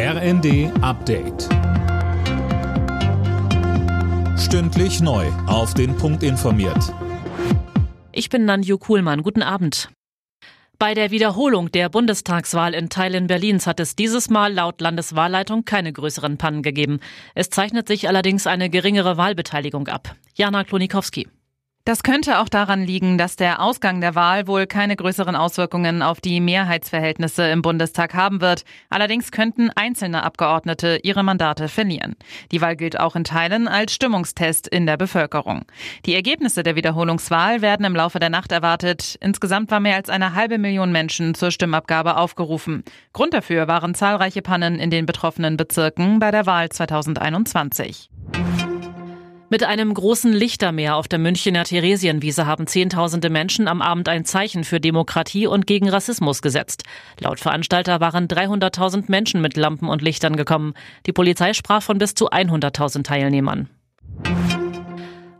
RND Update. Stündlich neu. Auf den Punkt informiert. Ich bin Nanju Kuhlmann. Guten Abend. Bei der Wiederholung der Bundestagswahl in Teilen Berlins hat es dieses Mal laut Landeswahlleitung keine größeren Pannen gegeben. Es zeichnet sich allerdings eine geringere Wahlbeteiligung ab. Jana Klonikowski. Das könnte auch daran liegen, dass der Ausgang der Wahl wohl keine größeren Auswirkungen auf die Mehrheitsverhältnisse im Bundestag haben wird. Allerdings könnten einzelne Abgeordnete ihre Mandate verlieren. Die Wahl gilt auch in Teilen als Stimmungstest in der Bevölkerung. Die Ergebnisse der Wiederholungswahl werden im Laufe der Nacht erwartet. Insgesamt war mehr als eine halbe Million Menschen zur Stimmabgabe aufgerufen. Grund dafür waren zahlreiche Pannen in den betroffenen Bezirken bei der Wahl 2021. Mit einem großen Lichtermeer auf der Münchner Theresienwiese haben Zehntausende Menschen am Abend ein Zeichen für Demokratie und gegen Rassismus gesetzt. Laut Veranstalter waren 300.000 Menschen mit Lampen und Lichtern gekommen. Die Polizei sprach von bis zu 100.000 Teilnehmern.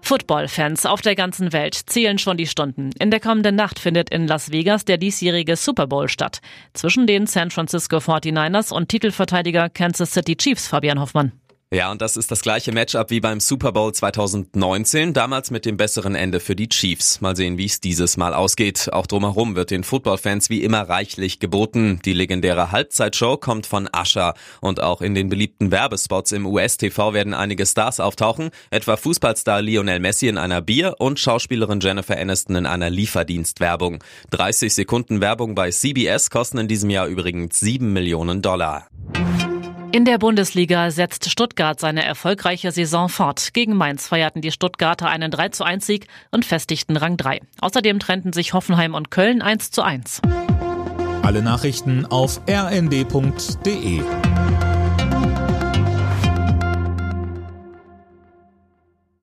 Football-Fans auf der ganzen Welt zählen schon die Stunden. In der kommenden Nacht findet in Las Vegas der diesjährige Super Bowl statt. Zwischen den San Francisco 49ers und Titelverteidiger Kansas City Chiefs Fabian Hoffmann. Ja, und das ist das gleiche Matchup wie beim Super Bowl 2019, damals mit dem besseren Ende für die Chiefs. Mal sehen, wie es dieses Mal ausgeht. Auch drumherum wird den Footballfans wie immer reichlich geboten. Die legendäre Halbzeitshow kommt von Asher. Und auch in den beliebten Werbespots im US-TV werden einige Stars auftauchen, etwa Fußballstar Lionel Messi in einer Bier- und Schauspielerin Jennifer Aniston in einer Lieferdienstwerbung. 30 Sekunden Werbung bei CBS kosten in diesem Jahr übrigens 7 Millionen Dollar. In der Bundesliga setzt Stuttgart seine erfolgreiche Saison fort. Gegen Mainz feierten die Stuttgarter einen 3 zu 1 Sieg und festigten Rang 3. Außerdem trennten sich Hoffenheim und Köln 1 zu 1. Alle Nachrichten auf rnd.de